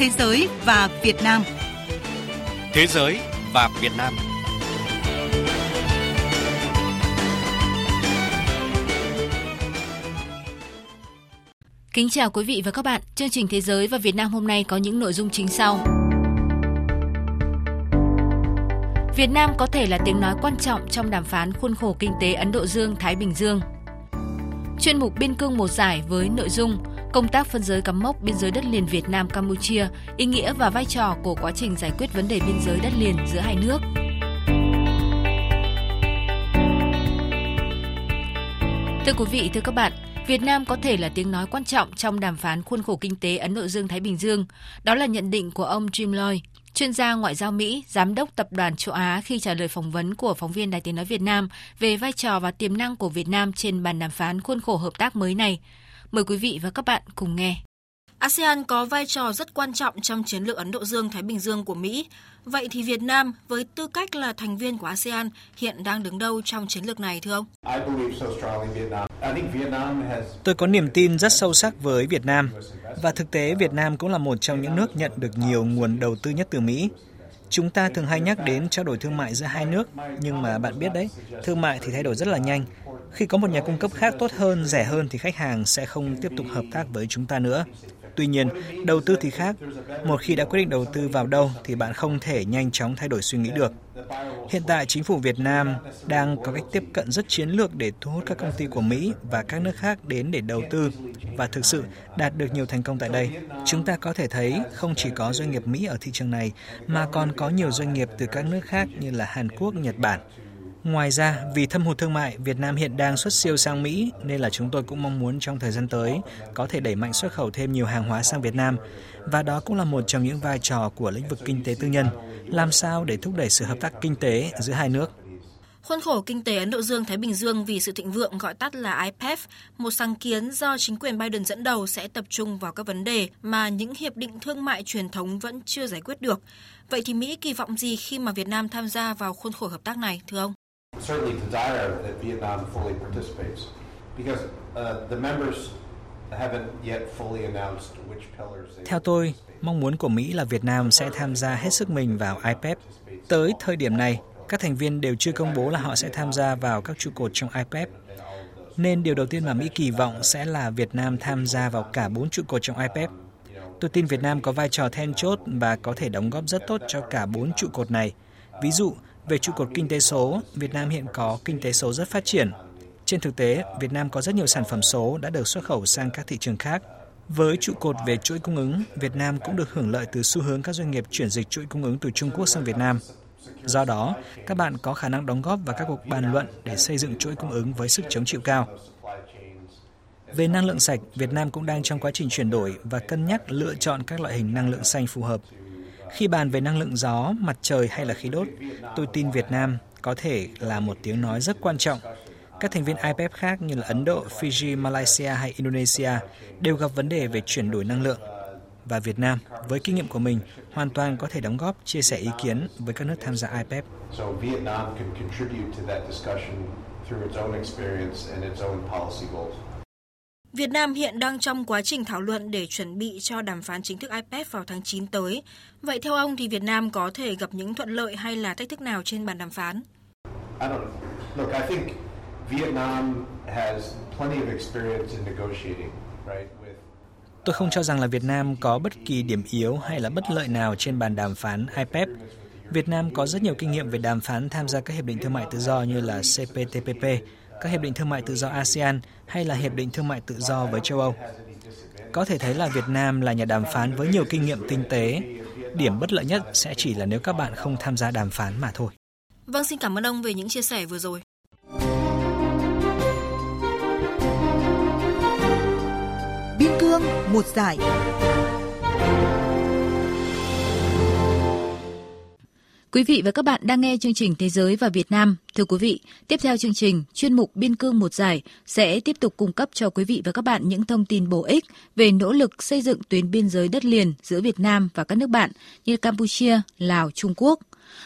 Thế giới và Việt Nam. Thế giới và Việt Nam. Kính chào quý vị và các bạn. Chương trình Thế giới và Việt Nam hôm nay có những nội dung chính sau. Việt Nam có thể là tiếng nói quan trọng trong đàm phán khuôn khổ kinh tế Ấn Độ Dương-Thái Bình Dương. Chuyên mục Biên cương một giải với nội dung công tác phân giới cắm mốc biên giới đất liền Việt Nam Campuchia, ý nghĩa và vai trò của quá trình giải quyết vấn đề biên giới đất liền giữa hai nước. Thưa quý vị, thưa các bạn, Việt Nam có thể là tiếng nói quan trọng trong đàm phán khuôn khổ kinh tế Ấn Độ Dương-Thái Bình Dương. Đó là nhận định của ông Jim Lloyd, chuyên gia ngoại giao Mỹ, giám đốc tập đoàn châu Á khi trả lời phỏng vấn của phóng viên Đài Tiếng Nói Việt Nam về vai trò và tiềm năng của Việt Nam trên bàn đàm phán khuôn khổ hợp tác mới này. Mời quý vị và các bạn cùng nghe. ASEAN có vai trò rất quan trọng trong chiến lược Ấn Độ Dương-Thái Bình Dương của Mỹ. Vậy thì Việt Nam với tư cách là thành viên của ASEAN hiện đang đứng đâu trong chiến lược này thưa ông? Tôi có niềm tin rất sâu sắc với Việt Nam và thực tế Việt Nam cũng là một trong những nước nhận được nhiều nguồn đầu tư nhất từ Mỹ. Chúng ta thường hay nhắc đến trao đổi thương mại giữa hai nước, nhưng mà bạn biết đấy, thương mại thì thay đổi rất là nhanh. Khi có một nhà cung cấp khác tốt hơn, rẻ hơn thì khách hàng sẽ không tiếp tục hợp tác với chúng ta nữa. Tuy nhiên, đầu tư thì khác. Một khi đã quyết định đầu tư vào đâu thì bạn không thể nhanh chóng thay đổi suy nghĩ được. Hiện tại, chính phủ Việt Nam đang có cách tiếp cận rất chiến lược để thu hút các công ty của Mỹ và các nước khác đến để đầu tư và thực sự đạt được nhiều thành công tại đây. Chúng ta có thể thấy không chỉ có doanh nghiệp Mỹ ở thị trường này mà còn có nhiều doanh nghiệp từ các nước khác như là Hàn Quốc, Nhật Bản. Ngoài ra, vì thâm hụt thương mại, Việt Nam hiện đang xuất siêu sang Mỹ nên là chúng tôi cũng mong muốn trong thời gian tới có thể đẩy mạnh xuất khẩu thêm nhiều hàng hóa sang Việt Nam. Và đó cũng là một trong những vai trò của lĩnh vực kinh tế tư nhân, làm sao để thúc đẩy sự hợp tác kinh tế giữa hai nước. Khuôn khổ kinh tế Ấn Độ Dương-Thái Bình Dương vì sự thịnh vượng gọi tắt là IPEF, một sáng kiến do chính quyền Biden dẫn đầu sẽ tập trung vào các vấn đề mà những hiệp định thương mại truyền thống vẫn chưa giải quyết được. Vậy thì Mỹ kỳ vọng gì khi mà Việt Nam tham gia vào khuôn khổ hợp tác này, thưa ông? Certainly desire that Vietnam fully participates because uh, the members theo tôi, mong muốn của Mỹ là Việt Nam sẽ tham gia hết sức mình vào IPEF. Tới thời điểm này, các thành viên đều chưa công bố là họ sẽ tham gia vào các trụ cột trong IPEF. Nên điều đầu tiên mà Mỹ kỳ vọng sẽ là Việt Nam tham gia vào cả bốn trụ cột trong IPEF. Tôi tin Việt Nam có vai trò then chốt và có thể đóng góp rất tốt cho cả bốn trụ cột này. Ví dụ, về trụ cột kinh tế số, Việt Nam hiện có kinh tế số rất phát triển. Trên thực tế, Việt Nam có rất nhiều sản phẩm số đã được xuất khẩu sang các thị trường khác. Với trụ cột về chuỗi cung ứng, Việt Nam cũng được hưởng lợi từ xu hướng các doanh nghiệp chuyển dịch chuỗi cung ứng từ Trung Quốc sang Việt Nam. Do đó, các bạn có khả năng đóng góp vào các cuộc bàn luận để xây dựng chuỗi cung ứng với sức chống chịu cao. Về năng lượng sạch, Việt Nam cũng đang trong quá trình chuyển đổi và cân nhắc lựa chọn các loại hình năng lượng xanh phù hợp. Khi bàn về năng lượng gió, mặt trời hay là khí đốt, tôi tin Việt Nam có thể là một tiếng nói rất quan trọng. Các thành viên IPF khác như là Ấn Độ, Fiji, Malaysia hay Indonesia đều gặp vấn đề về chuyển đổi năng lượng. Và Việt Nam, với kinh nghiệm của mình, hoàn toàn có thể đóng góp, chia sẻ ý kiến với các nước tham gia IPF. So Việt Nam hiện đang trong quá trình thảo luận để chuẩn bị cho đàm phán chính thức IPEF vào tháng 9 tới. Vậy theo ông thì Việt Nam có thể gặp những thuận lợi hay là thách thức nào trên bàn đàm phán? Look, I think Vietnam has plenty of experience in negotiating, right? Tôi không cho rằng là Việt Nam có bất kỳ điểm yếu hay là bất lợi nào trên bàn đàm phán IPEF. Việt Nam có rất nhiều kinh nghiệm về đàm phán tham gia các hiệp định thương mại tự do như là CPTPP, các hiệp định thương mại tự do ASEAN hay là hiệp định thương mại tự do với châu Âu. Có thể thấy là Việt Nam là nhà đàm phán với nhiều kinh nghiệm tinh tế. Điểm bất lợi nhất sẽ chỉ là nếu các bạn không tham gia đàm phán mà thôi. Vâng, xin cảm ơn ông về những chia sẻ vừa rồi. Biên cương một giải Quý vị và các bạn đang nghe chương trình Thế giới và Việt Nam. Thưa quý vị, tiếp theo chương trình, chuyên mục Biên cương một giải sẽ tiếp tục cung cấp cho quý vị và các bạn những thông tin bổ ích về nỗ lực xây dựng tuyến biên giới đất liền giữa Việt Nam và các nước bạn như Campuchia, Lào, Trung Quốc.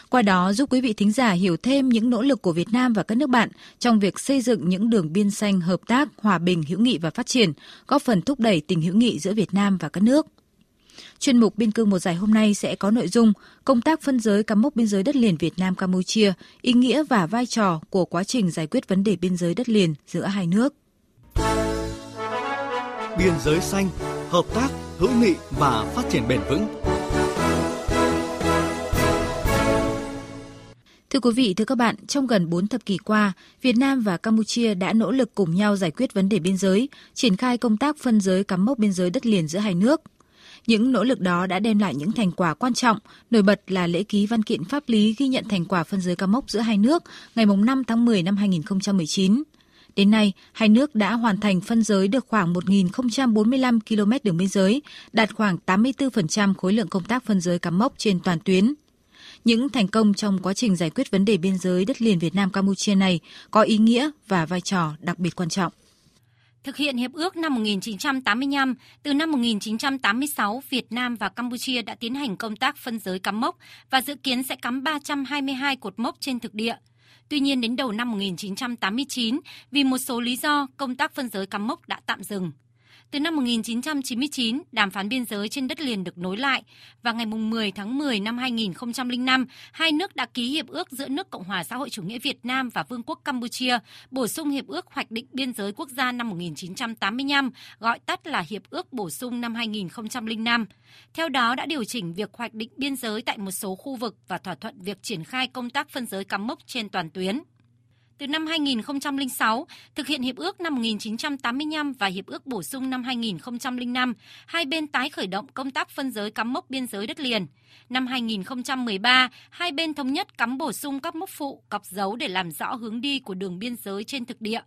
Qua đó giúp quý vị thính giả hiểu thêm những nỗ lực của Việt Nam và các nước bạn trong việc xây dựng những đường biên xanh hợp tác, hòa bình, hữu nghị và phát triển, góp phần thúc đẩy tình hữu nghị giữa Việt Nam và các nước. Chuyên mục Biên cương một giải hôm nay sẽ có nội dung công tác phân giới cắm mốc biên giới đất liền Việt Nam Campuchia, ý nghĩa và vai trò của quá trình giải quyết vấn đề biên giới đất liền giữa hai nước. Biên giới xanh, hợp tác, hữu nghị và phát triển bền vững. Thưa quý vị, thưa các bạn, trong gần 4 thập kỷ qua, Việt Nam và Campuchia đã nỗ lực cùng nhau giải quyết vấn đề biên giới, triển khai công tác phân giới cắm mốc biên giới đất liền giữa hai nước. Những nỗ lực đó đã đem lại những thành quả quan trọng, nổi bật là lễ ký văn kiện pháp lý ghi nhận thành quả phân giới cắm mốc giữa hai nước ngày 5 tháng 10 năm 2019. Đến nay, hai nước đã hoàn thành phân giới được khoảng 1.045 km đường biên giới, đạt khoảng 84% khối lượng công tác phân giới cắm mốc trên toàn tuyến. Những thành công trong quá trình giải quyết vấn đề biên giới đất liền Việt Nam Campuchia này có ý nghĩa và vai trò đặc biệt quan trọng. Thực hiện hiệp ước năm 1985, từ năm 1986, Việt Nam và Campuchia đã tiến hành công tác phân giới cắm mốc và dự kiến sẽ cắm 322 cột mốc trên thực địa. Tuy nhiên đến đầu năm 1989, vì một số lý do, công tác phân giới cắm mốc đã tạm dừng. Từ năm 1999, đàm phán biên giới trên đất liền được nối lại và ngày 10 tháng 10 năm 2005, hai nước đã ký hiệp ước giữa nước Cộng hòa xã hội chủ nghĩa Việt Nam và Vương quốc Campuchia, bổ sung hiệp ước hoạch định biên giới quốc gia năm 1985, gọi tắt là hiệp ước bổ sung năm 2005. Theo đó đã điều chỉnh việc hoạch định biên giới tại một số khu vực và thỏa thuận việc triển khai công tác phân giới cắm mốc trên toàn tuyến. Từ năm 2006, thực hiện Hiệp ước năm 1985 và Hiệp ước bổ sung năm 2005, hai bên tái khởi động công tác phân giới cắm mốc biên giới đất liền. Năm 2013, hai bên thống nhất cắm bổ sung các mốc phụ, cọc dấu để làm rõ hướng đi của đường biên giới trên thực địa.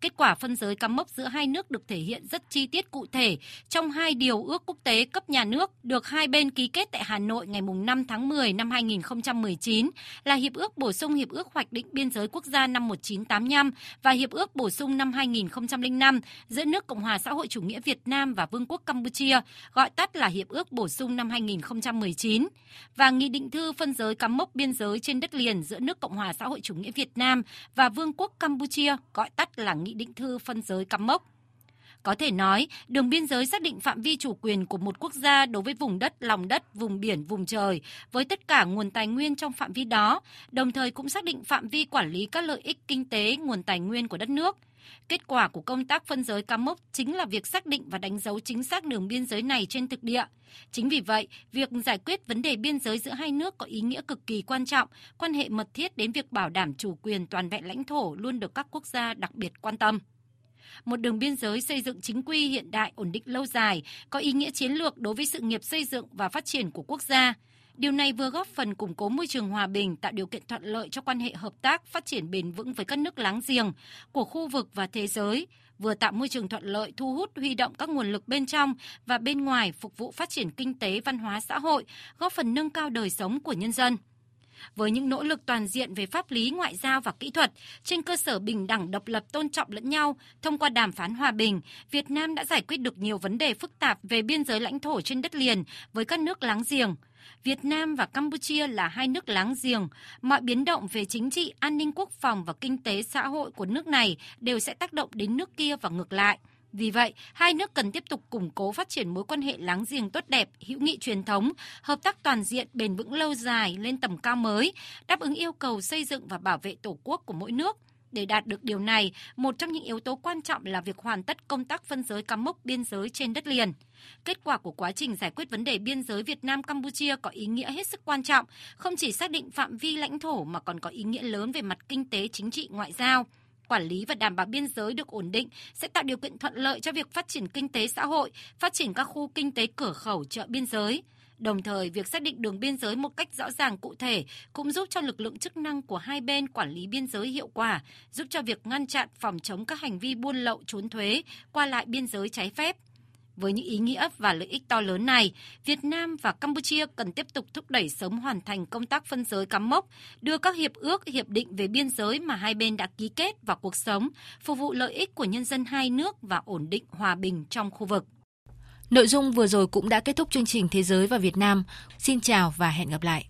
Kết quả phân giới cắm mốc giữa hai nước được thể hiện rất chi tiết cụ thể trong hai điều ước quốc tế cấp nhà nước được hai bên ký kết tại Hà Nội ngày 5 tháng 10 năm 2019 là Hiệp ước bổ sung Hiệp ước Hoạch định Biên giới Quốc gia năm 1985 và Hiệp ước bổ sung năm 2005 giữa nước Cộng hòa xã hội chủ nghĩa Việt Nam và Vương quốc Campuchia, gọi tắt là Hiệp ước bổ sung năm 2019 và Nghị định thư phân giới cắm mốc biên giới trên đất liền giữa nước Cộng hòa xã hội chủ nghĩa Việt Nam và Vương quốc Campuchia, gọi tắt là là Nghị định thư phân giới cắm mốc. Có thể nói, đường biên giới xác định phạm vi chủ quyền của một quốc gia đối với vùng đất, lòng đất, vùng biển, vùng trời, với tất cả nguồn tài nguyên trong phạm vi đó, đồng thời cũng xác định phạm vi quản lý các lợi ích kinh tế, nguồn tài nguyên của đất nước. Kết quả của công tác phân giới cắm mốc chính là việc xác định và đánh dấu chính xác đường biên giới này trên thực địa. Chính vì vậy, việc giải quyết vấn đề biên giới giữa hai nước có ý nghĩa cực kỳ quan trọng, quan hệ mật thiết đến việc bảo đảm chủ quyền toàn vẹn lãnh thổ luôn được các quốc gia đặc biệt quan tâm một đường biên giới xây dựng chính quy hiện đại ổn định lâu dài, có ý nghĩa chiến lược đối với sự nghiệp xây dựng và phát triển của quốc gia. Điều này vừa góp phần củng cố môi trường hòa bình, tạo điều kiện thuận lợi cho quan hệ hợp tác phát triển bền vững với các nước láng giềng của khu vực và thế giới, vừa tạo môi trường thuận lợi thu hút huy động các nguồn lực bên trong và bên ngoài phục vụ phát triển kinh tế, văn hóa xã hội, góp phần nâng cao đời sống của nhân dân với những nỗ lực toàn diện về pháp lý, ngoại giao và kỹ thuật trên cơ sở bình đẳng độc lập tôn trọng lẫn nhau thông qua đàm phán hòa bình, Việt Nam đã giải quyết được nhiều vấn đề phức tạp về biên giới lãnh thổ trên đất liền với các nước láng giềng. Việt Nam và Campuchia là hai nước láng giềng, mọi biến động về chính trị, an ninh quốc phòng và kinh tế xã hội của nước này đều sẽ tác động đến nước kia và ngược lại. Vì vậy, hai nước cần tiếp tục củng cố phát triển mối quan hệ láng giềng tốt đẹp, hữu nghị truyền thống, hợp tác toàn diện bền vững lâu dài lên tầm cao mới, đáp ứng yêu cầu xây dựng và bảo vệ Tổ quốc của mỗi nước. Để đạt được điều này, một trong những yếu tố quan trọng là việc hoàn tất công tác phân giới cắm mốc biên giới trên đất liền. Kết quả của quá trình giải quyết vấn đề biên giới Việt Nam Campuchia có ý nghĩa hết sức quan trọng, không chỉ xác định phạm vi lãnh thổ mà còn có ý nghĩa lớn về mặt kinh tế, chính trị, ngoại giao quản lý và đảm bảo biên giới được ổn định sẽ tạo điều kiện thuận lợi cho việc phát triển kinh tế xã hội, phát triển các khu kinh tế cửa khẩu chợ biên giới. Đồng thời, việc xác định đường biên giới một cách rõ ràng cụ thể cũng giúp cho lực lượng chức năng của hai bên quản lý biên giới hiệu quả, giúp cho việc ngăn chặn phòng chống các hành vi buôn lậu trốn thuế, qua lại biên giới trái phép. Với những ý nghĩa và lợi ích to lớn này, Việt Nam và Campuchia cần tiếp tục thúc đẩy sớm hoàn thành công tác phân giới cắm mốc, đưa các hiệp ước, hiệp định về biên giới mà hai bên đã ký kết vào cuộc sống, phục vụ lợi ích của nhân dân hai nước và ổn định hòa bình trong khu vực. Nội dung vừa rồi cũng đã kết thúc chương trình Thế giới và Việt Nam. Xin chào và hẹn gặp lại.